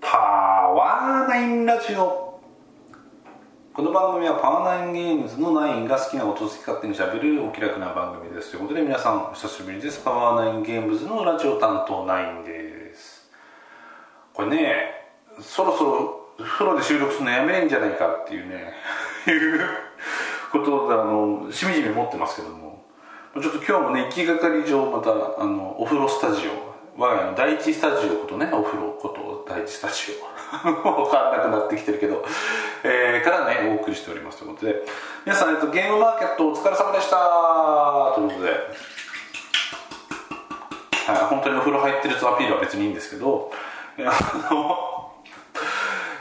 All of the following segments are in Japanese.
パワーナインラジオ。この番組はパワーナインゲームズのナインが好きなことを好き勝手にしゃべるお気楽な番組です。ということで皆さんお久しぶりです。パワーナインゲームズのラジオ担当ナインです。これねそろそろ風呂で収録するのやめれんじゃないかっていうね いうことであのしみじみ持ってますけども。ちょっと今日もね行きがかり上またあのお風呂スタジオ。我が家の第一スタジオことねお風呂こと第一スタジオ。分かんなくなってきてるけど、えー、からねお送りしておりますということで。皆さん、えっと、ゲームマーケットお疲れ様でした。ということで、はい、本当にお風呂入ってるとアピールは別にいいんですけど。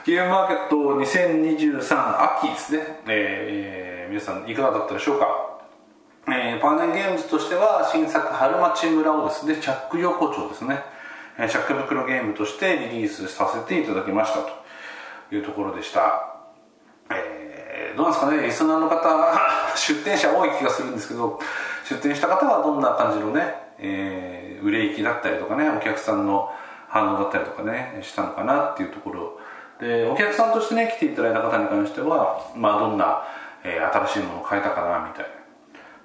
ゲームマーケット2023秋ですね、えー、皆さんいかがだったでしょうか？えー、パーネンゲームズとしては新作春町村をですねチャック横丁ですね、えー、チャック袋ゲームとしてリリースさせていただきましたと。いうところでした、えー、どうなんですかね。リスナーの方 出店者多い気がするんですけど出店した方はどんな感じのね、えー、売れ行きだったりとかねお客さんの反応だったりとかねしたのかなっていうところでお客さんとしてね来ていただいた方に関してはまあどんな、えー、新しいものを買えたかなみたいな。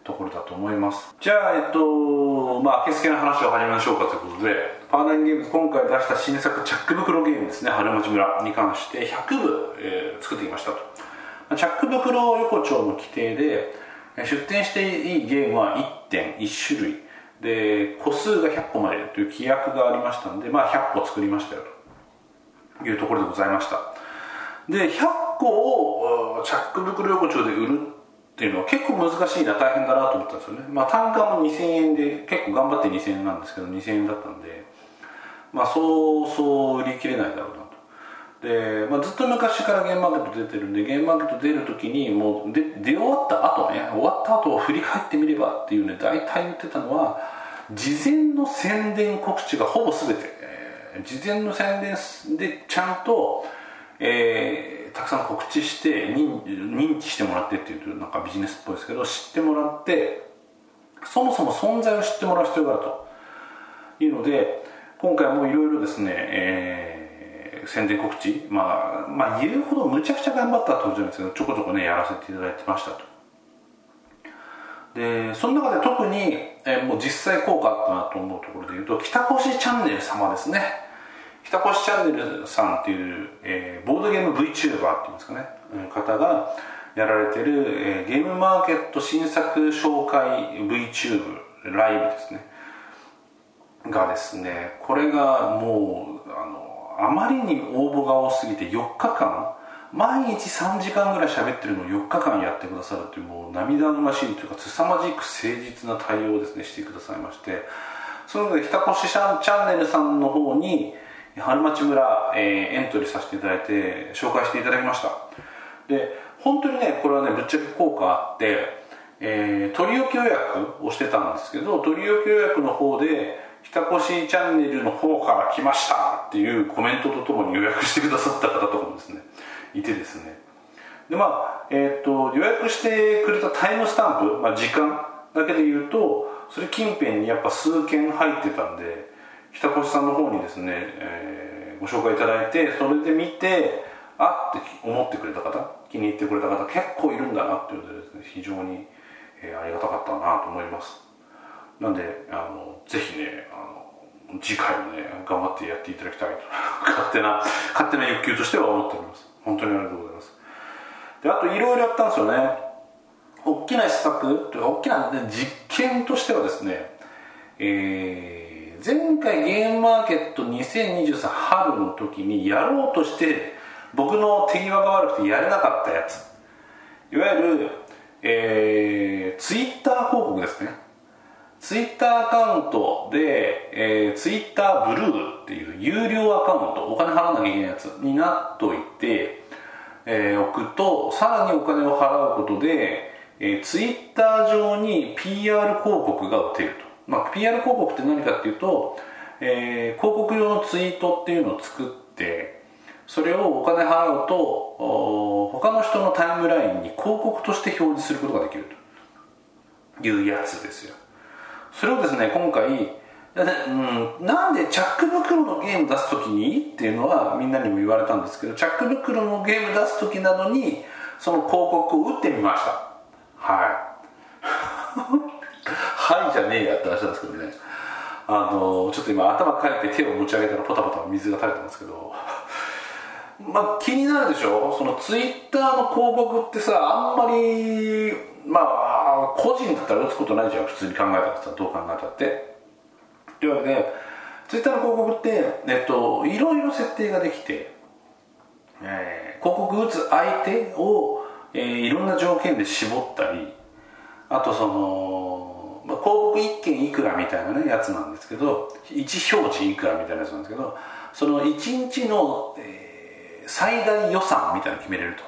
ところだと思います。じゃあえっとまああけすけな話を始めましょうかということでパーナインゲームズ今回出した新作チャック袋ゲームですね。春町村に関して100部、えー、作ってきましたと。チャック袋横丁の規定で出店していいゲームは1点1種類。で個数が100個までという規約がありましたんで、まあ、100個作りましたよと。いうところでございました。で100個をチャック袋横丁で売るていうのは結構難しいな大変だなと思ったんですよね、まあ、単価も2000円で結構頑張って2000円なんですけど2000円だったんで。まあそうそう売り切れないだろうなと。で、まあ、ずっと昔からゲームマーケット出てるんでゲームマーケット出る時にもうで出終わった後ね終わった後を振り返ってみればっていうね大体言ってたのは事前の宣伝告知がほぼ全て、えー、事前の宣伝でちゃんとえーたくさん告知して認知してもらってっていうとなんかビジネスっぽいですけど知ってもらってそもそも存在を知ってもらう必要があるというので今回もいろいろですね、えー、宣伝告知、まあ、まあ言うほどむちゃくちゃ頑張ったってことじゃないですけどちょこちょこねやらせていただいてましたと。でその中で特に、えー、もう実際効果あったなと思うところで言うと北越チャンネル様ですね。北越チャンネルさんっていう、えー、ボードゲーム VTuber っていうんですかね、方がやられてる、えー、ゲームマーケット新作紹介 VTube ライブですね。がですねこれがもうあのあまりに応募が多すぎて4日間毎日3時間ぐらい喋ってるのを4日間やってくださるというもう涙ぐましいというか凄まじく誠実な対応をですねしてくださいまして。そので北越チャンネルさんの方に春町村、えー、エントリーさせていただいて紹介していただきました。で本当にねこれはねぶっちゃけ効果あって、えー、取り置き予約をしてたんですけど取り置き予約の方で北越チャンネルの方から来ましたっていうコメントとともに予約してくださった方とかもですねいてですね。でまあえっ、ー、と予約してくれたタイムスタンプ、まあ、時間だけで言うとそれ近辺にやっぱ数件入ってたんで北越さんの方にですね、えー、ご紹介いただいてそれで見てあって思ってくれた方気に入ってくれた方結構いるんだなっていうのでですね非常に、えー、ありがたかったなと思います。なんであのぜひねあの次回もね頑張ってやっていただきたいと 勝手な勝手な欲求としては思っております。本当にありがとうございます。であといろいろやったんですよね。大きな施策というか大きな実験としてはですねえー前回ゲームマーケット2023春の時にやろうとして僕の手際が悪くてやれなかったやつ。いわゆる、えー、ツイッター広告ですね。ツイッターアカウントで、えー、ツイッターブルーっていう有料アカウントお金払わなきゃいけないやつになっといて、えー、置くとさらにお金を払うことで、えー、ツイッター上に PR 広告が打てると。まあ、PR 広告って何かっていうと、えー、広告用のツイートっていうのを作ってそれをお金払うと他の人のタイムラインに広告として表示することができるというやつですよ。それをですね今回だってうん、なんでチャック袋のゲーム出す時にっていうのはみんなにも言われたんですけどチャック袋のゲーム出す時なのにその広告を打ってみました。はい。ゃねえやって話なんですけどね。あのちょっと今頭かいて手を持ち上げたらポタポタ水が垂れてますけど。まあ気になるでしょ？そのツイッターの広告ってさあんまりまあ個人だったら打つことないじゃん。普通に考えたらさどう考えたって。というわけでツイッターの広告ってえっといろいろ設定ができて、えー、広告打つ相手を、えー、いろんな条件で絞ったりあとその、まあ、広告1件いくらみたいなねやつなんですけど1表示いくらみたいなやつなんですけどその1日の、えー、最大予算みたいなの決めれると、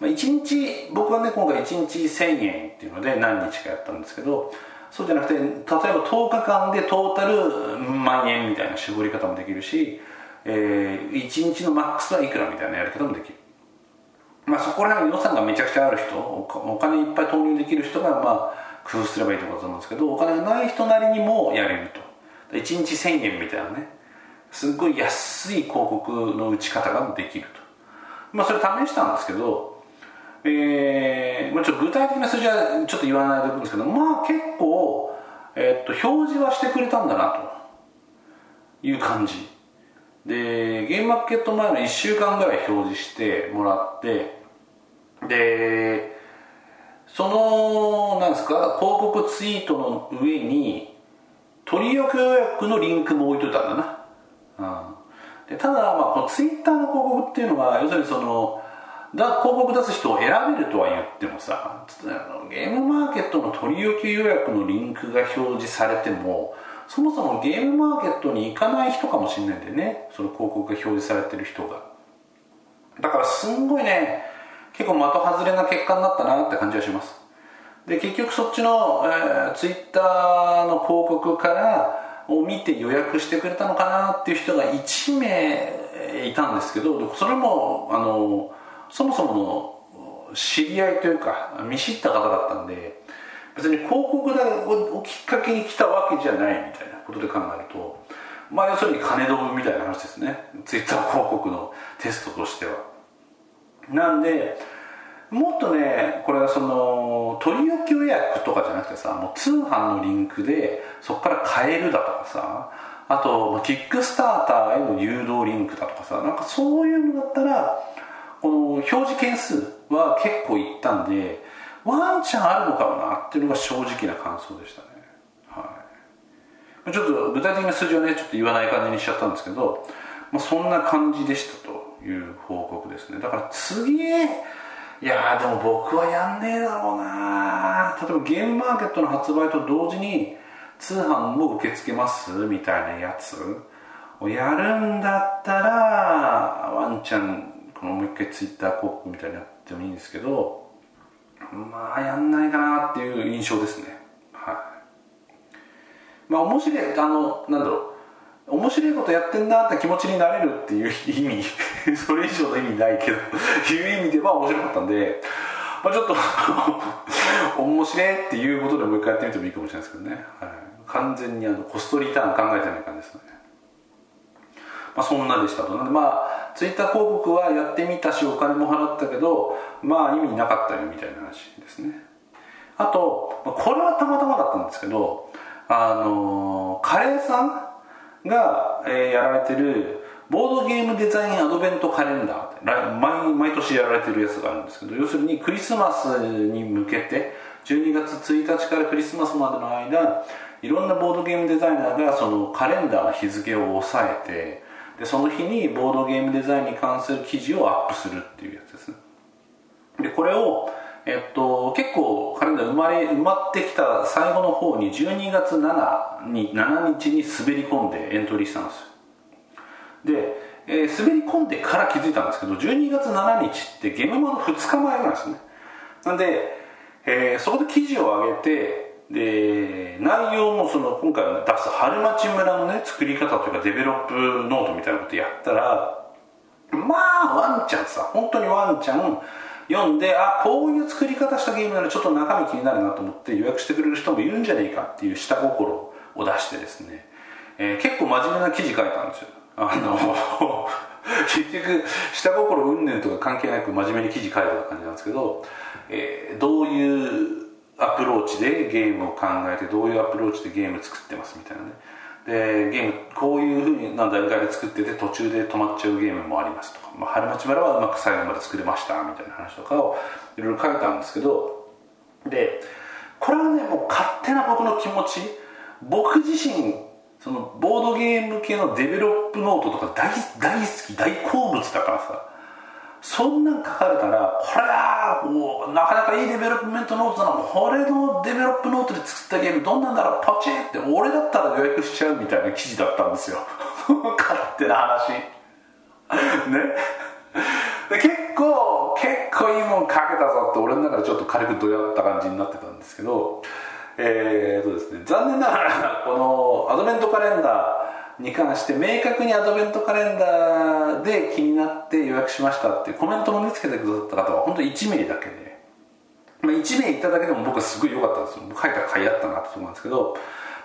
まあ、1日僕はね今回1日1000円っていうので何日かやったんですけどそうじゃなくて例えば10日間でトータル万円みたいな絞り方もできるし、えー、1日のマックスはいくらみたいなやり方もできる。まあそこら辺予算がめちゃくちゃある人お金いっぱい投入できる人がまあ工夫すればいいってことなんですけどお金がない人なりにもやれると。1日1000円みたいなねすっごい安い広告の打ち方ができると。まあそれ試したんですけどえー、まあ、ちょっと具体的な数字はちょっと言わないでおくんですけどまあ結構、えー、っと表示はしてくれたんだなという感じ。でゲームマーケット前の1週間ぐらい表示してもらってでそのなんですか広告ツイートの上に取り置き予約のリンクも置いといたんだな、うん、でただ、まあ、このツイッターの広告っていうのは要するにそのだ広告出す人を選べるとは言ってもさゲームマーケットの取り置き予約のリンクが表示されてもそもそもゲームマーケットに行かない人かもしれないんでね。その広告が表示されてる人が。だからすんごいね結構的外れな結果になったなって感じはします。で結局そっちの、えー、ツイッターの広告からを見て予約してくれたのかなっていう人が1名いたんですけどそれもあのそもそもの知り合いというか見知った方だったんで別に広告をきっかけに来たわけじゃないみたいなことで考えるとまあ要するに金ドブみたいな話ですね。ツイッター広告のテストとしては。なんでもっとねこれはその取り置き予約とかじゃなくてさもう通販のリンクでそこから買えるだとかさあとキックスターターへの誘導リンクだとかさなんかそういうのだったらこの表示件数は結構いったんでワンチャンあるのかもなっていうのが正直な感想でしたね。はい。ちょっと具体的な数字はねちょっと言わない感じにしちゃったんですけど、まあ、そんな感じでしたと。いう報告ですね。だから次いやでも僕はやんねえだろうな。例えばゲームマーケットの発売と同時に通販も受け付けますみたいなやつをやるんだったらワンチャンこのもう一回ツイッター広告みたいにやってもいいんですけどまあやんないかなっていう印象ですね。はい。まあ面白いあのなんだろう。面白いことやってんなって気持ちになれるっていう意味。それ以上の意味ないけど。いう意味では面白かったんで。まあちょっと 面白いっていうことでもう一回やってみてもいいかもしれないですけどね、はい、完全にあのコストリターン考えてない感じですね。まあそんなでしたと。なんでまあツイッター広告はやってみたしお金も払ったけどまあ意味なかったよみたいな話ですね。あとこれはたまたまだったんですけどあのカレーさんが、えー、やられてるボードゲームデザインアドベントカレンダー毎毎年やられてるやつがあるんですけど要するにクリスマスに向けて12月1日からクリスマスまでの間いろんなボードゲームデザイナーがそのカレンダーの日付を押さえてでその日にボードゲームデザインに関する記事をアップするっていうやつですね。でこれをえっと、結構カレンダー生まれ埋まってきた最後の方に12月7に7日に滑り込んでエントリーしたんですで、えー、滑り込んでから気づいたんですけど12月7日ってゲームマの2日前なんですね。なんで、えー、そこで記事を上げてで内容もその今回出す春町村のね作り方というか develop ノートみたいなことやったらまあワンチャンさ本当にワンチャン読んであこういう作り方したゲームならちょっと中身気になるなと思って予約してくれる人もいるんじゃねえかっていう下心を出してですね、えー、結構真面目な記事書いたんですよ。あの 結局下心云々とか関係なく真面目に記事書いた感じなんですけど、えー、どういうアプローチでゲームを考えてどういうアプローチでゲーム作ってますみたいなね。でゲームこういうふうな段階で作ってて途中で止まっちゃうゲームもありますとか、まあ、春町村はうまく最後まで作れましたみたいな話とかをいろいろ書いたんですけどでこれはねもう勝手な僕の気持ち僕自身そのボードゲーム系の develop ノートとか大大好き大好物だからさ。そんなん書かれたらこれはもうなかなかいい development ノートだなこれの develop ノートで作ったゲームどんなんだろうポチって俺だったら予約しちゃうみたいな記事だったんですよ。勝手な話。ね。で結構結構いいもん書けたぞって俺の中でちょっと軽くどやった感じになってたんですけどえーとですね残念ながらこのアドベントカレンダーに関して明確にアドベントカレンダーで気になって予約しましたっていうコメントも見つけてくださった方は本当1名だけで、まあ、1名いただけでも僕はすごい良かったんですよ書いたら買いあったなって思うんですけど、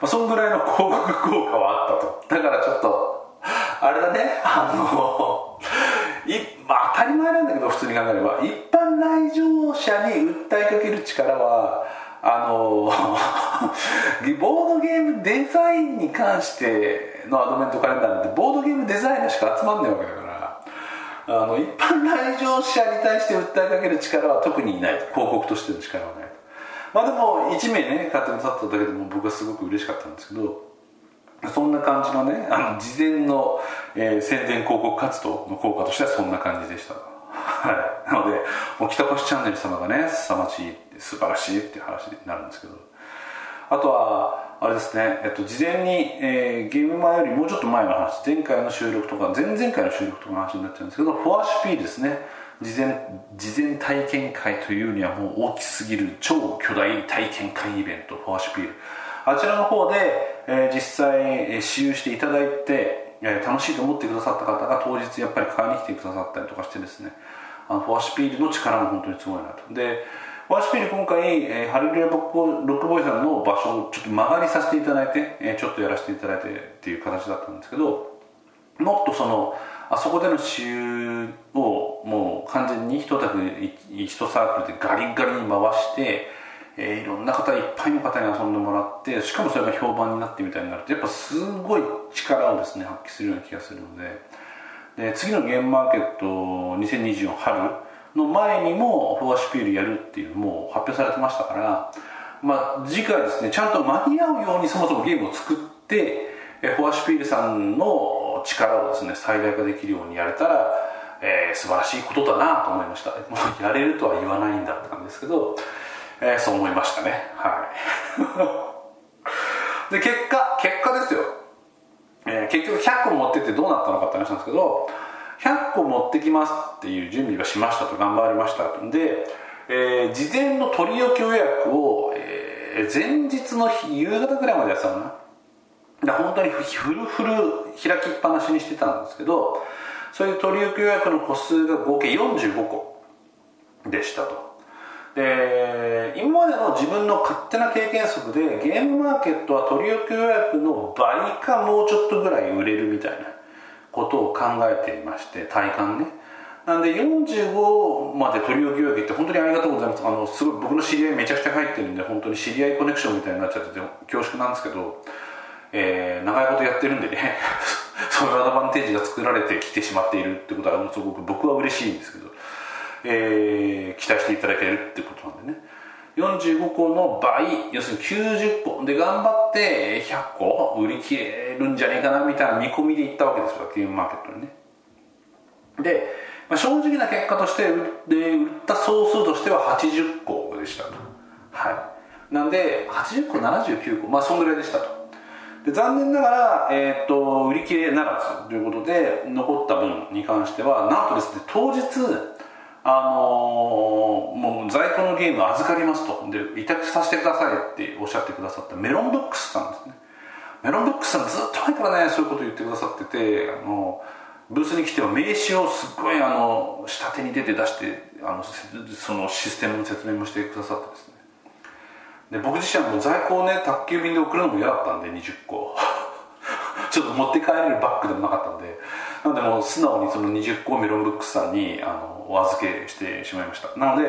まあ、そんぐらいの広告効果はあったと。だからちょっとあれだね。あのい、まあ、当たり前なんだけど普通に考えれば一般来場者に訴えかける力はあの ボードゲームデザインに関してのアドベントカレンダーなんてボードゲームデザイナーしか集まんないわけだからあの一般来場者に対して訴えかける力は特にいない。広告としての力はない。まあでも1名ね買ってくださっただけでも僕はすごく嬉しかったんですけどそんな感じのねあの事前の、えー、宣伝広告活動の効果としてはそんな感じでした。はい。なのでもう北越チャンネル様がね凄まじい素晴らしいっていう話になるんですけど。あとはれですね、えっと、事前に、えー、ゲーム前よりもうちょっと前の話。前回の収録とか前々回の収録とかの話になっちゃうんですけどフォアシュピーですね。事前事前体験会というにはもう大きすぎる超巨大体験会イベント。フォアシュピー。ルあちらの方で、えー、実際、えー、使用していただいて、えー、楽しいと思ってくださった方が当日やっぱり買いに来てくださったりとかしてですね。あのフォアシュピールの力も本当にすごいなと。でワシピル今回、えー、ハルリアロックボーイさんの場所をちょっと曲がりさせていただいて、えー、ちょっとやらせていただいてっていう形だったんですけどもっとそのあそこでの私有をもう完全に一択一サークルでガリガリに回して、えー、いろんな方いっぱいの方に遊んでもらってしかもそれが評判になってみたいになるとやっぱすごい力をですね発揮するような気がするので。で次のゲームマーケット2024春の前にもフォアシュピールやるっていうもう発表されてましたから、まあ、次回ですねちゃんと間に合うようにそもそもゲームを作ってフォアシュピールさんの力をですね最大化できるようにやれたら、えー、素晴らしいことだなと思いました。やれるとは言わないんだったんですけど、えー、そう思いましたね。はい。で結果結果ですよ、えー、結局100個持ってってどうなったのかって話なんですけど100個持ってきますっていう準備がしましたと頑張りました。で、えー、事前の取り置き予約を、えー、前日の夕方ぐらいまでやってたのな。だ本当にフルフル開きっぱなしにしてたんですけどそういう取り置き予約の個数が合計45個でしたと。で今までの自分の勝手な経験則でゲームマーケットは取り置き予約の倍かもうちょっとぐらい売れるみたいな。ことを考えていまして体感ね。なんで45まで取り置き予約って本当にありがとうございます。あのすごい僕の知り合いめちゃくちゃ入ってるんで本当に知り合いコネクションみたいになっちゃってて恐縮なんですけど、えー、長いことやってるんでね そのアドバンテージが作られてきてしまっているってことはすごく僕は嬉しいんですけど、えー、期待していただけるってことなんでね。45個の倍要するに90個。で頑張って100個売り切れるんじゃねえかなみたいな見込みでいったわけですよゲームマーケットにね。で、まあ、正直な結果としてで売った総数としては80個でしたと。はい。なんで80個79個。まあそんぐらいでしたと。で残念ながら、えーと、売り切れならずということで残った分に関してはなんとですね当日あのー、もう在庫のゲーム預かりますと。で委託させてくださいっておっしゃってくださったメロンブックスさんですね。メロンブックスさんずっと前からねそういうこと言ってくださっててあのブースに来ては名刺をすっごいあの下手に出て出してあのそのシステムの説明もしてくださってですね。で僕自身はもう在庫をね宅急便で送るのも嫌だったんで20個。ちょっと持って帰れるバッグでもなかったんでなのでもう素直にその20個をメロンブックスさんにあのお預けしてしまいました。なので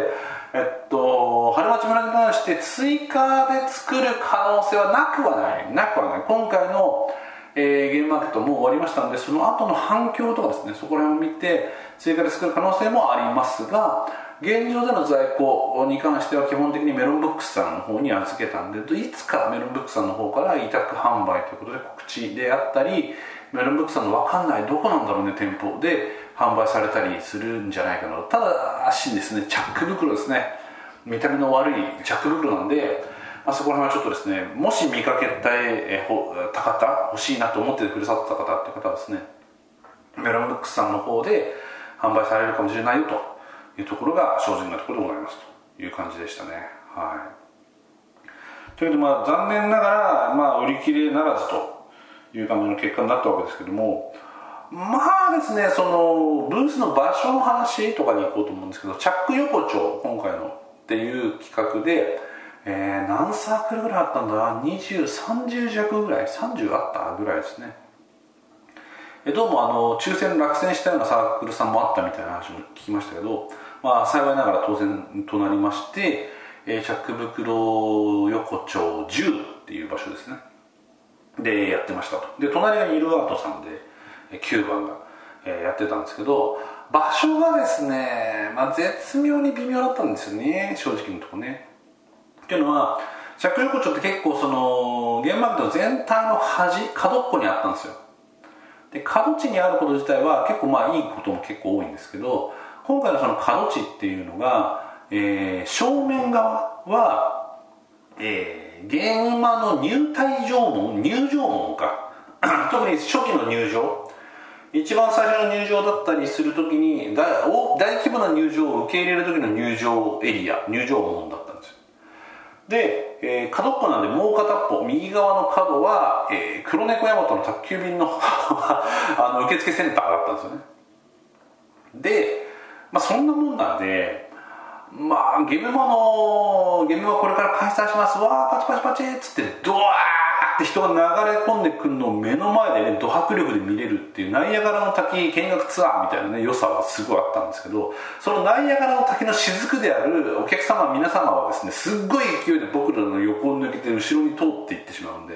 えっと春町村に関して追加で作る可能性はなくはない。なくはない。今回のえー、ゲームマーケットも終わりましたのでその後の反響とかですねそこら辺を見て追加で作る可能性もありますが現状での在庫に関しては基本的にメロンブックスさんの方に預けたんでいつかメロンブックスさんの方から委託販売ということで告知であったりメロンブックさんの分かんないどこなんだろうね店舗で販売されたりするんじゃないかな。ただしですね。チャック袋ですね。見た目の悪いチャック袋なんでまあ、そこら辺はちょっとですねもし見かけた、えー、た方欲しいなと思ってくださった方っていう方はですねメロンブックさんの方で販売されるかもしれないよというところが正直なところでございますという感じでしたね。はい。というわけでまあ残念ながら、まあ、売り切れならずと。いう感じの結果になったわけですけどもまあですねそのブースの場所の話とかに行こうと思うんですけどチャック横丁今回のっていう企画でえー、何サークルぐらいあったんだ？2030弱ぐらい30あったぐらいですね。どうもあの抽選落選したようなサークルさんもあったみたいな話も聞きましたけど、まあ、幸いながら当選となりまして、えー、チャック袋横丁10っていう場所ですね。でやってましたと。で隣がイルアートさんで9番が、え、やってたんですけど場所がですね、まあ、絶妙に微妙だったんですよね正直なとこね。っていうのは着横丁って結構そのゲームマーケット全体の端角っこにあったんですよ。で角地にあること自体は結構まあいいことも結構多いんですけど今回のその角地っていうのが、えー、正面側は、えー、ゲームマの入退場門入場門か。特に初期の入場。一番最初の入場だったりするときに大大規模な入場を受け入れる時の入場エリア入場門だったんですよ。で、えー、角っこなんでもう片っぽ右側の角は、えー、黒猫大和の宅急便の あの受付センターだったんですよね。で、まあ、そんなもんなんでまあゲームマのゲームマこれから開催します。わーパチパチパチっつってドワーって人が流れ込んでくるのを目の前でね、ド迫力で見れるっていうナイアガラの滝見学ツアーみたいなね、良さはすごいあったんですけど、そのナイアガラの滝の雫であるお客様、皆様はですね、すっごい勢いで僕らの横を抜けて後ろに通っていってしまうんで、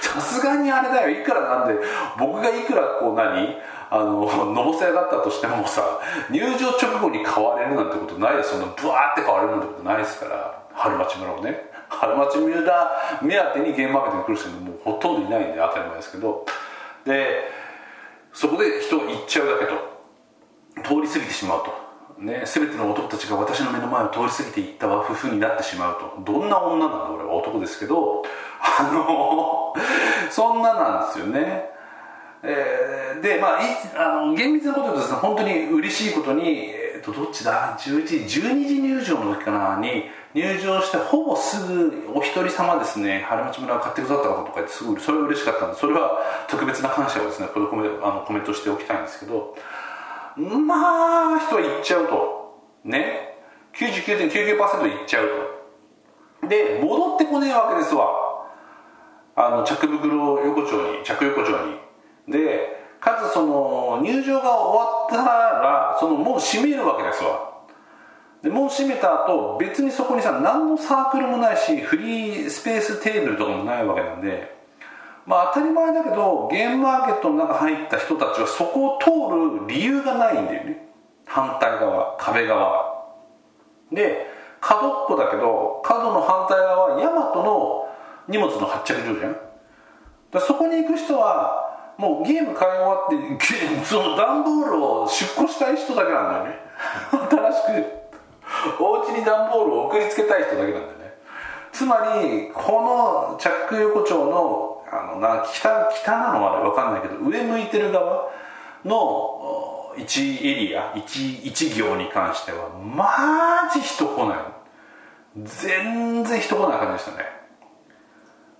さすがにあれだよ、いくらなんで、僕がいくらこう何あの、のぼせ上がったとしてもさ、入場直後に変われるなんてことないです。そんなブワーって変われるなんてことないですから、春町村をね。春町村目当てにゲームマーケットに来る人ももうほとんどいないんで当たり前ですけどでそこで人が行っちゃうだけと通り過ぎてしまうと。ね、全ての男たちが私の目の前を通り過ぎていった夫婦になってしまうと。どんな女なんだ俺は男ですけど。あの そんななんですよね。えー、でまあいあの厳密なこと言うとですね本当に嬉しいことに、えー、とどっちだ？11時12時入場の時かな？に入場してほぼすぐお一人様ですね春町村を買ってくださった方とかってすごいそれは嬉しかったんでそれは特別な感謝をですねこれコメあのコメントしておきたいんですけど。まあ人は行っちゃうと。ね。99.99%行っちゃうと。で戻ってこねえわけですわ。あの着袋横丁に着横丁に。でかつその入場が終わったらそのもう閉めるわけですわ。でもう閉めた後別にそこにさ何のサークルもないしフリースペーステーブルとかもないわけなんでまあ当たり前だけどゲームマーケットの中入った人たちはそこを通る理由がないんだよね。反対側壁側。で角っこだけど角の反対側はヤマトの荷物の発着場じゃん。だそこに行く人はもうゲーム買い終わってその段ボールを出庫したい人だけなんだよね。新しくお家に段ボールを送りつけたい人だけなんだよね。つまりこのチャック横丁のあのな北北なのは分かんないけど上向いてる側の1エリア 1, 1行に関してはマジ人来ない。全然人来ない感じでしたね、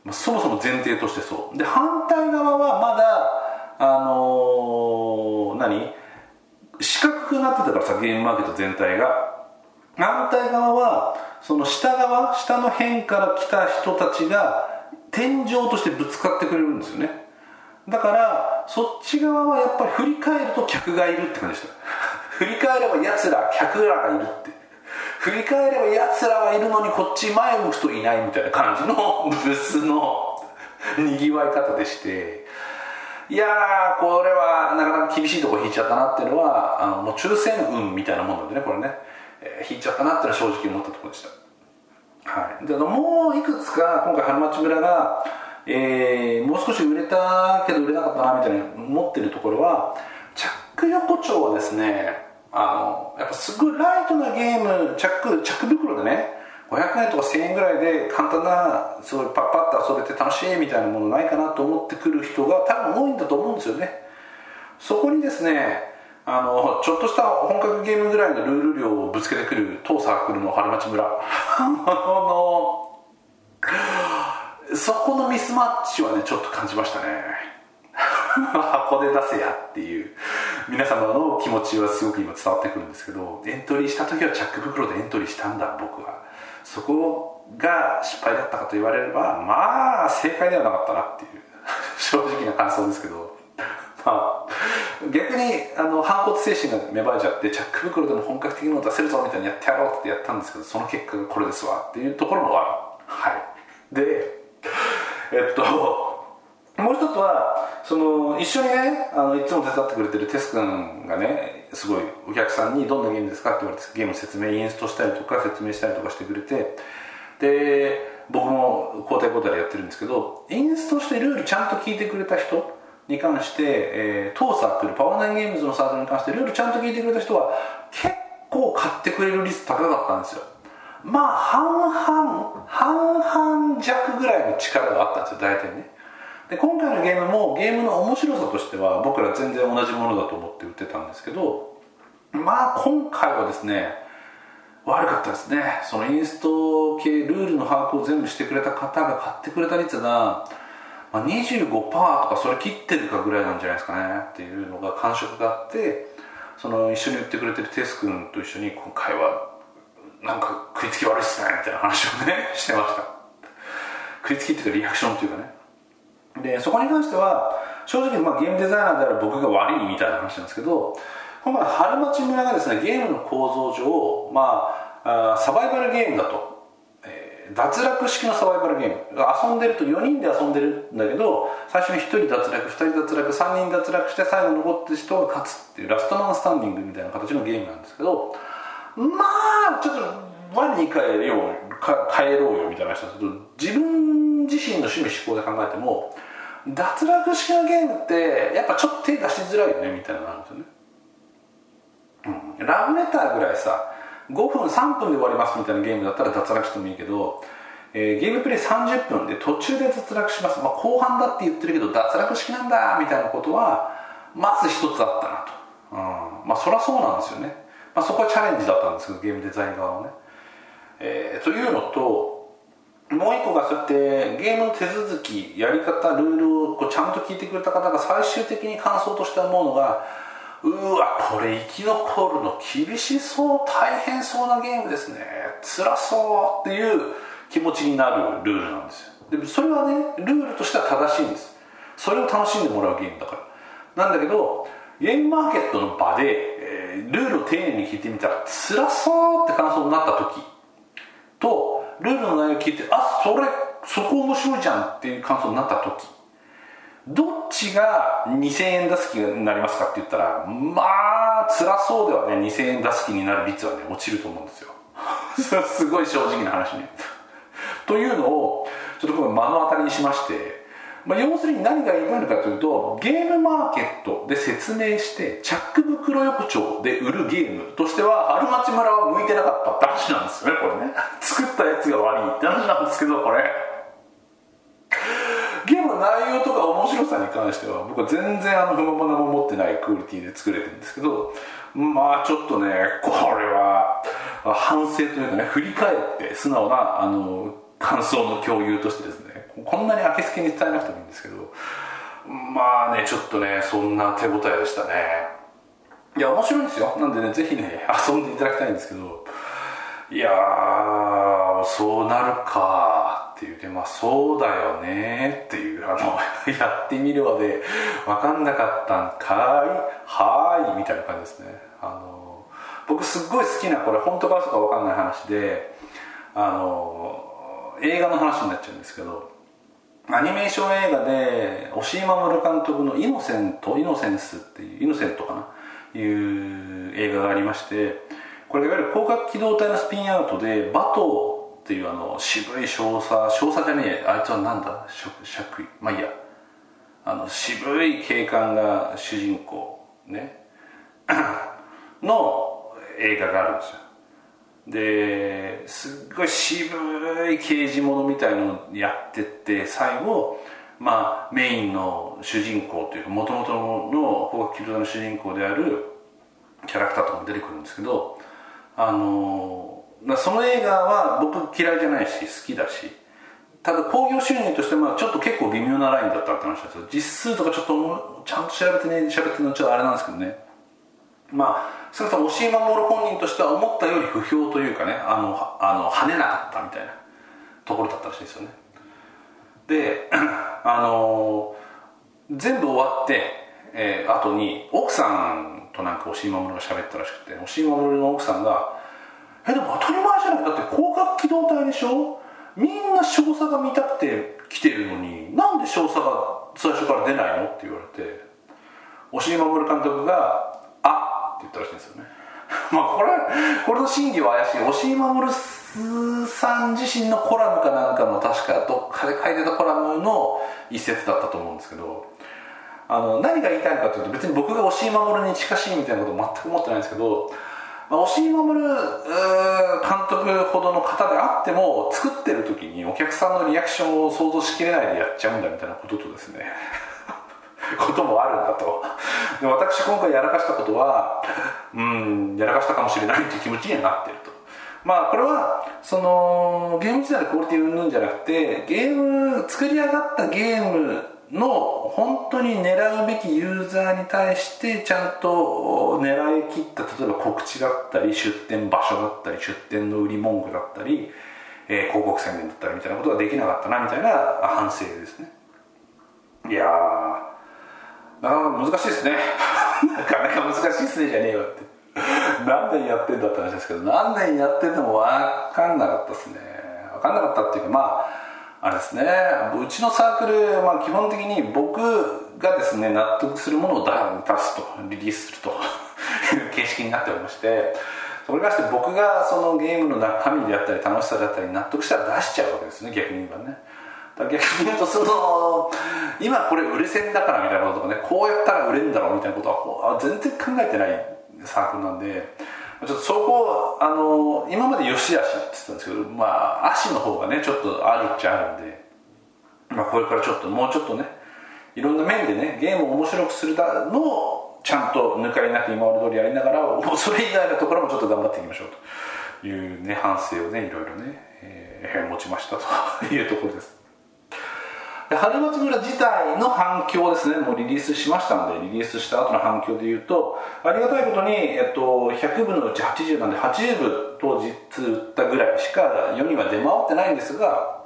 まあ、そもそも前提としてそう。で反対側はまだあのー、何？四角くなってたからさゲームマーケット全体が。反対側はその下側下の辺から来た人たちが天井としてぶつかってくれるんですよね。だからそっち側はやっぱり振り返ると客がいるって感じでした。振り返れば奴ら客らがいるって。振り返れば奴らはいるのにこっち前向くといないみたいな感じの ブスのにぎわい方でして。いやーこれはなかなか厳しいとこ引いちゃったなっていうのはあのもう抽選運みたいなもんなんでねこれね、えー、引いちゃったなっていうのは正直思ったところでした。はい。でもういくつか今回春町村が、えー、もう少し売れたけど売れなかったなみたいな思ってるところはチャック横丁はですねあのやっぱすごいライトなゲームチャックチャック袋でね500円とか1000円ぐらいで簡単なすごいパッパッと遊べて楽しいみたいなものないかなと思ってくる人が多分多いんだと思うんですよね。そこにですねあのちょっとした本格ゲームぐらいのルール量をぶつけてくる当サークルの春町村。そこのミスマッチはねちょっと感じましたね。箱で出せやっていう。皆様の気持ちはすごく今伝わってくるんですけどエントリーした時はチャック袋でエントリーしたんだ僕は。そこが失敗だったかと言われればまあ正解ではなかったなっていう。正直な感想ですけど。あ 逆にあの反骨精神が芽生えちゃってチャック袋でも本格的なの出せるぞみたいにやってやろうってやったんですけどその結果がこれですわっていうところもあるはいでえっともう一つはその一緒にねあのいつも手伝ってくれてるテス君がねすごいお客さんに「どんなゲームですか?」って言われてゲーム説明インストしたりとか説明したりとかしてくれてで僕も交代交代でやってるんですけどインストしてルールちゃんと聞いてくれた人に関して、えー、当サークルパワーナインゲームズのサークルに関してルールちゃんと聞いてくれた人は結構買ってくれる率高かったんですよ。まあ半々半々弱ぐらいの力があったんですよ大体ね。で今回のゲームもゲームの面白さとしては僕ら全然同じものだと思って売ってたんですけどまあ今回はですね悪かったですね。そのインスト系ルールの把握を全部してくれた方が買ってくれた率が、まあ、25%とかそれ切ってるかぐらいなんじゃないですかねっていうのが感触があってその一緒に売ってくれてるテス君と一緒に今回はなんか食いつき悪いっすねみたいな話をねしてました。食いつきっていうかリアクションっていうかね。でそこに関しては正直、まあ、ゲームデザイナーである僕が悪いみたいな話なんですけど今回春町村がですねゲームの構造上、まあ、あサバイバルゲームだと、脱落式のサバイバルゲーム。遊んでると4人で遊んでるんだけど最初に1人脱落2人脱落3人脱落して最後残ってる人が勝つっていうラストマンスタンディングみたいな形のゲームなんですけどまあちょっと我に返よう帰ろうよみたいな話なんですけど自分自身の趣味思考で考えても脱落式のゲームってやっぱちょっと手出しづらいよねみたいなのあるんですよね、うん、ラブレターぐらいさ5分3分で終わりますみたいなゲームだったら脱落してもいいけど、えー、ゲームプレイ30分で途中で脱落します、まあ、後半だって言ってるけど脱落式なんだみたいなことはまず一つあったなと、うん、まあそりゃそうなんですよね、まあ、そこはチャレンジだったんですけどゲームデザイン側はね、えー、というのともう一個がそうやってゲームの手続きやり方ルールをこうちゃんと聞いてくれた方が最終的に感想として思うのがうわこれ生き残るの厳しそう大変そうなゲームですね。辛そうっていう気持ちになるルールなんですよ。でもそれはねルールとしては正しいんです。それを楽しんでもらうゲームだから。なんだけどゲームマーケットの場で、えー、ルールを丁寧に聞いてみたら辛そうって感想になった時とルールの内容を聞いてあそれそこ面白いじゃんっていう感想になった時どっちが2000円出す気になりますかって言ったらまあ辛そうではね2000円出す気になる率はね落ちると思うんですよ。すごい正直な話ね。というのをちょっと今目の当たりにしましてまあ、要するに何が言いたいのかというとゲームマーケットで説明してチャック袋横丁で売るゲームとしては春町村は向いてなかったって話なんですよねこれね。作ったやつが悪いって話なんですけどこれ。ゲームの内容とか面白さに関しては僕は全然あの不満も持ってないクオリティで作れてるんですけどまあちょっとねこれは反省というかね振り返って素直なあの感想の共有としてですねこんなに明けすけに伝えなくてもいいんですけどまあねちょっとねそんな手応えでしたね。いや面白いんですよ。なんでねぜひね遊んでいただきたいんですけどいやーそうなるかっていうでまあそうだよねっていうあの やってみるまで分かんなかったんかい？はーいみたいな感じですね。あの僕すっごい好きなこれ本当か嘘か分かんない話であの映画の話になっちゃうんですけどアニメーション映画で押井守監督の「イノセント」「イノセンス」っていう「イノセント」かな？いう映画がありましてこれいわゆる広角機動隊のスピンアウトでバトーっていうあの渋い少佐少佐じゃねえあいつはなんだ？爵位まあいいや。あの渋い警官が主人公ね。の映画があるんですよ。ですっごい渋い刑事物みたいのをやってって最後まあメインの主人公というかもともとの広角機動隊の主人公であるキャラクターとかも出てくるんですけどあのその映画は僕嫌いじゃないし好きだしただ興行収入としてまあちょっと結構微妙なラインだったって話ですよ。実数とかちょっとちゃんと調べてね喋ってるのちょっとあれなんですけどね。まあそれと押井守本人としては思ったより不評というかねあのあの跳ねなかったみたいなところだったらしいですよね。であの全部終わって、えー、後に奥さんとなんか押井守が喋ったらしくて押井守の奥さんが「えでも当たり前じゃない。だって広角機動隊でしょ？みんな少佐が見たくて来てるのになんで少佐が最初から出ないの?」って言われて押井守監督が「あっ」って言ったらしいんですよね。まあこれこれの真偽は怪しい。押井守さん自身のコラムかなんかの確かどっかで書いてたコラムの一節だったと思うんですけどあの何が言いたいのかというと別に僕が押井守に近しいみたいなこと全く思ってないんですけど、まあ、押井守監督ほどの方であっても作ってる時にお客さんのリアクションを想像しきれないでやっちゃうんだみたいなこととですね こともあるんだと。で私今回やらかしたことはうんやらかしたかもしれないっていう気持ちにはなってると。まあこれはそのゲーム自体のクオリティ云々じゃなくてゲーム作り上がったゲームの本当に狙うべきユーザーに対してちゃんと狙い切った例えば告知だったり出店場所だったり出店の売り文句だったり、えー、広告宣伝だったりみたいなことができなかったなみたいな反省ですね。いや なかなか難しいですね。なかなか難しいですねじゃねえよって。何年やってんだって話ですけど何年やってても分かんなかったですね。分かんなかったっていうかまああれですね。うちのサークル、まあ、基本的に僕がですね納得するものを出すとリリースするという 形式になっておりましてそれに関して僕がそのゲームの中身であったり楽しさだったり納得したら出しちゃうわけですね逆に言えばね。逆に言うとその今これ売れ線だからみたいなこととかねこうやったら売れるんだろうみたいなことは全然考えてないサークルなんでちょっとそこあの今までよしあしって言ってたんですけどまあ足の方がねちょっとあるっちゃあるんで、まあ、これからちょっともうちょっとねいろんな面でねゲームを面白くするのをちゃんと抜かりなく今まで通りやりながらそれ以外のところもちょっと頑張っていきましょうというね反省をねいろいろね、えー、持ちましたというところです。春松村自体の反響ですね。もうリリースしましたのでリリースした後の反響でいうとありがたいことに、えっと、100部のうち80なんで80部当日売ったぐらいしか世には出回ってないんですが、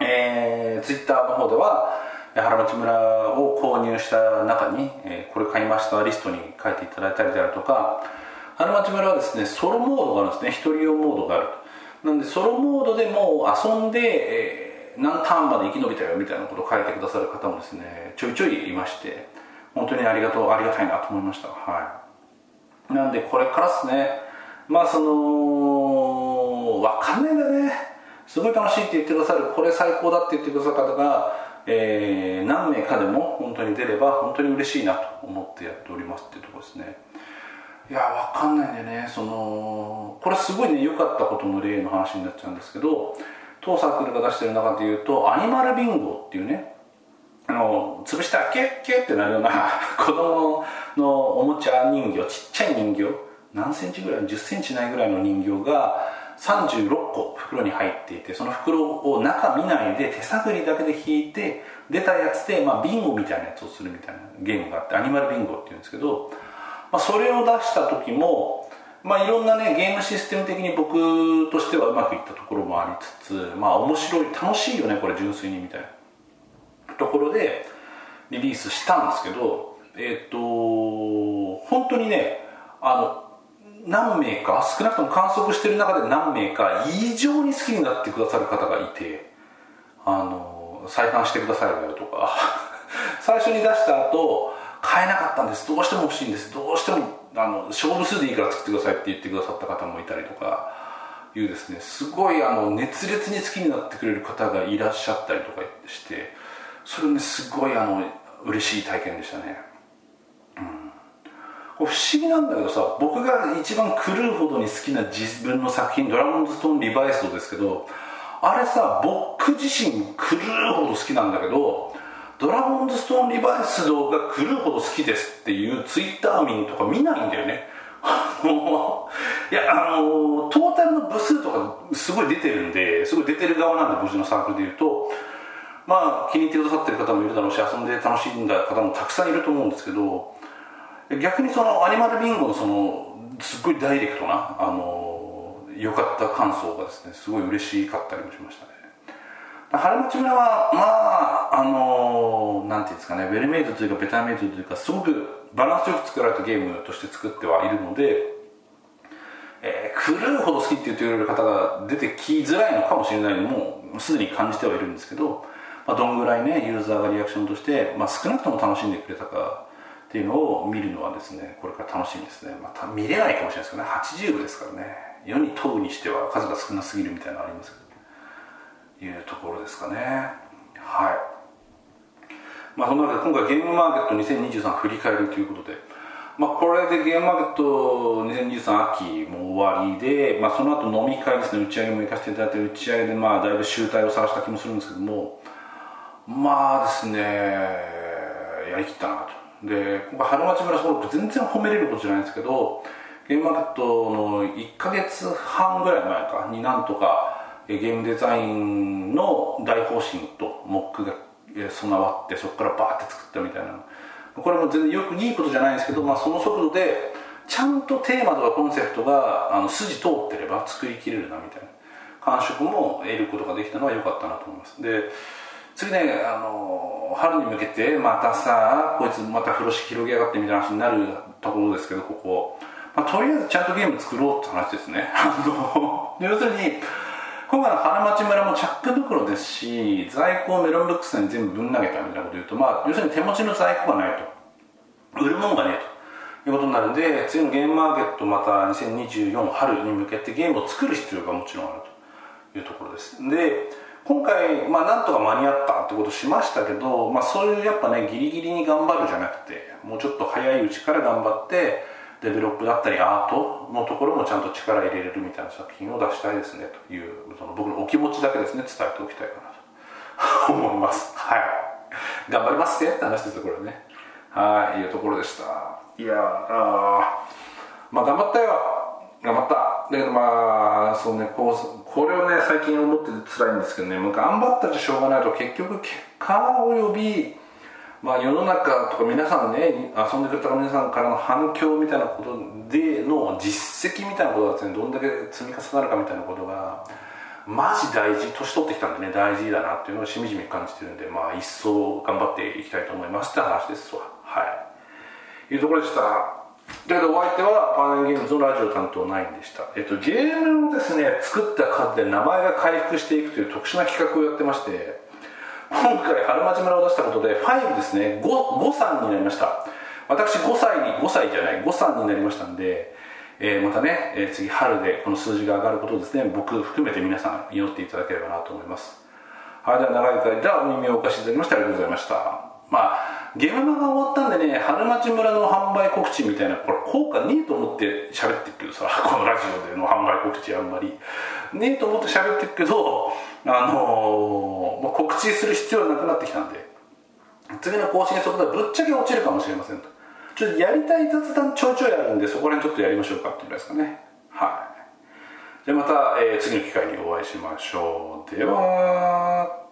えー、ツイッターの方では原町村を購入した中に、えー、これ買いましたリストに書いていただいたりであるとか原町村はですねソロモードがあるんですね。一人用モードがあるなんでソロモードでも遊んで、えー何ターンまで生き延びたよみたいなことを書いてくださる方もですねちょいちょいいまして本当にありがとうありがたいなと思いました。はい。なんでこれからですね。まあそのわかんないんだね。すごい楽しいって言ってくださるこれ最高だって言ってくださる方が、えー、何名かでも本当に出れば本当に嬉しいなと思ってやっておりますっていうところですね。いやわかんないんでね。そのこれすごいね良かったことの例の話になっちゃうんですけど当サークルが出してる中でいうとアニマルビンゴっていうねあの潰したらキュッキュッってなるような 子供のおもちゃ人形ちっちゃい人形何センチぐらい1 0センチないぐらいの人形が36個袋に入っていてその袋を中見ないで手探りだけで引いて出たやつで、まあ、ビンゴみたいなやつをするみたいなゲームがあってアニマルビンゴっていうんですけど、まあ、それを出した時もまあいろんなねゲームシステム的に僕としてはうまくいったところもありつつまあ面白い楽しいよねこれ純粋にみたいな。ところでリリースしたんですけどえっ、と本当にねあの何名か少なくとも観測してる中で何名か異常に好きになってくださる方がいてあの再販してくださいよとか。最初に出した後買えなかったんです。どうしても欲しいんです。どうしてもあの勝負数でいいから作ってくださいって言ってくださった方もいたりとかいうですねすごいあの熱烈に好きになってくれる方がいらっしゃったりとかしてそれねすごいあの嬉しい体験でしたね。不思議なんだけどさ僕が一番狂うほどに好きな自分の作品「ドラゴンズストーンリバイスド」ですけどあれさ僕自身狂うほど好きなんだけどドラゴンズストーンリバイスドが狂うほど好きですっていうツイッター民とか見ないんだよね。いやあのトータルの部数とかすごい出てるんですごい出てる側なんで僕のサークルでいうと。まあ気に入ってくださってる方もいるだろうし遊んで楽しんだ方もたくさんいると思うんですけど逆にそのアニマルビンゴのそのすっごいダイレクトなあの良かった感想がですねすごい嬉しかったりもしましたね。春町村はまああのなんていうんですかねウェルメイドというかベターメイドというかすごくバランスよく作られたゲームとして作ってはいるので、えー、狂うほど好きって言ってくれる方が出てきづらいのかもしれないのもすでに感じてはいるんですけど、まあ、どんぐらいねユーザーがリアクションとして、まあ、少なくとも楽しんでくれたかっていうのを見るのはですねこれから楽しみですね。また見れないかもしれないですけどね。80ですからね。世に問うにしては数が少なすぎるみたいなのありますけど。いうところですかね。はい。まあそんなわけで今回ゲームマーケット2023振り返るということでまあこれでゲームマーケット2023秋も終わりで、まあ、その後飲み会ですね。打ち上げも行かせていただいて打ち上げでまあだいぶ集大を探した気もするんですけどもまあですねやりきったなと。で今回春町村そ全然褒めれることじゃないんですけどゲームマーケットの1か月半ぐらい前かになんとかゲームデザインの大方針とモックが備わってそこからバーって作ったみたいなこれも全然よくいいことじゃないんですけど、まあ、その速度でちゃんとテーマとかコンセプトがあの筋通ってれば作りきれるなみたいな。感触も得ることができたのは良かったなと思います。で次ねあの春に向けてまたさこいつまた風呂敷広げやがってみたいな話になるところですけどここ、まあ、とりあえずちゃんとゲーム作ろうって話ですね。要するに今回の花町村もチャック袋ですし在庫をメロンブックスに全部ぶん投げたみたいなこと言うと、まあ、要するに手持ちの在庫がないと。売るもんがねえと。いうことになるんで次のゲームマーケットまた2024春に向けてゲームを作る必要がもちろんあると。いうところです。で今回、まあ、なんとか間に合ったってことしましたけど、まあ、そういうやっぱねギリギリに頑張るじゃなくてもうちょっと早いうちから頑張ってデベロップだったりアートのところもちゃんと力入れれるみたいな作品を出したいですねというその僕のお気持ちだけですね伝えておきたいかなと 思います。はい。頑張りますって話ですよこれね。はいいうところでした。いやあまあ頑張ったよ。頑張った。だけどまあそうねこうこれをね最近思ってて辛いんですけどね。もう頑張ったじゃしょうがないと。結局結果およびまあ世の中とか皆さんね遊んでくれた皆さんからの反響みたいなことでの実績みたいなことがですねどんだけ積み重なるかみたいなことがマジ大事年取ってきたんでね大事だなっていうのをしみじみ感じてるんでまあ一層頑張っていきたいと思いますって話ですわ。はい。いうところでした。だけどお相手はパーネルゲームズのラジオ担当9でした、えっと、ゲームをですね作った数で名前が回復していくという特殊な企画をやってまして今回春町村を出したことで5ですね。5, 5さんになりました。私5歳に5歳じゃない5さんになりましたんで、えー、またね、えー、次春でこの数字が上がることをですね。僕含めて皆さん祈っていただければなと思います。はいでは長い間お耳をお貸しいただきましてありがとうございました。まあゲームが終わったんでね春町村の販売告知みたいなこれ効果ねえと思って喋ってるけどさこのラジオでの販売告知あんまり。ねえと思って喋ってるけどあのー、ま、告知する必要はなくなってきたんで次の更新速度はぶっちゃけ落ちるかもしれませんと。ちょっとやりたい雑談ちょいちょいあるんでそこら辺ちょっとやりましょうかっていうぐらいですかね。はい。じゃあまた、えー、次の機会にお会いしましょう。では